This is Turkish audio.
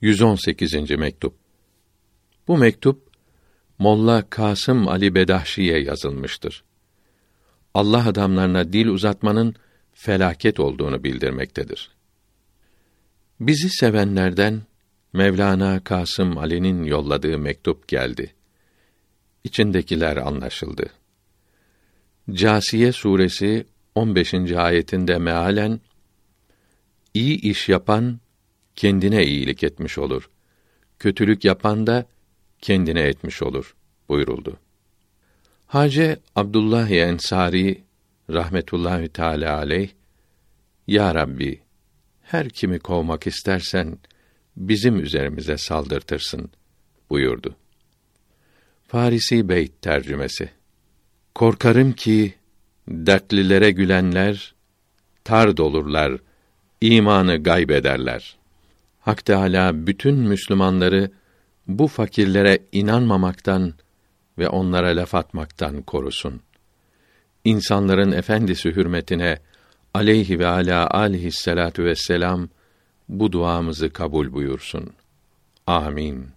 118. mektup. Bu mektup Molla Kasım Ali Bedahşi'ye yazılmıştır. Allah adamlarına dil uzatmanın felaket olduğunu bildirmektedir. Bizi sevenlerden Mevlana Kasım Ali'nin yolladığı mektup geldi. İçindekiler anlaşıldı. Câsiye suresi 15. ayetinde mealen iyi iş yapan kendine iyilik etmiş olur. Kötülük yapan da kendine etmiş olur buyuruldu. Hace Abdullah Ensari rahmetullahi teala aleyh Ya Rabbi her kimi kovmak istersen bizim üzerimize saldırtırsın buyurdu. Farisi Beyt tercümesi Korkarım ki dertlilere gülenler tar dolurlar, imanı gaybederler. Hak Teâlâ bütün Müslümanları bu fakirlere inanmamaktan ve onlara laf atmaktan korusun. İnsanların efendisi hürmetine aleyhi ve ala aleyhissalatu vesselam bu duamızı kabul buyursun. Amin.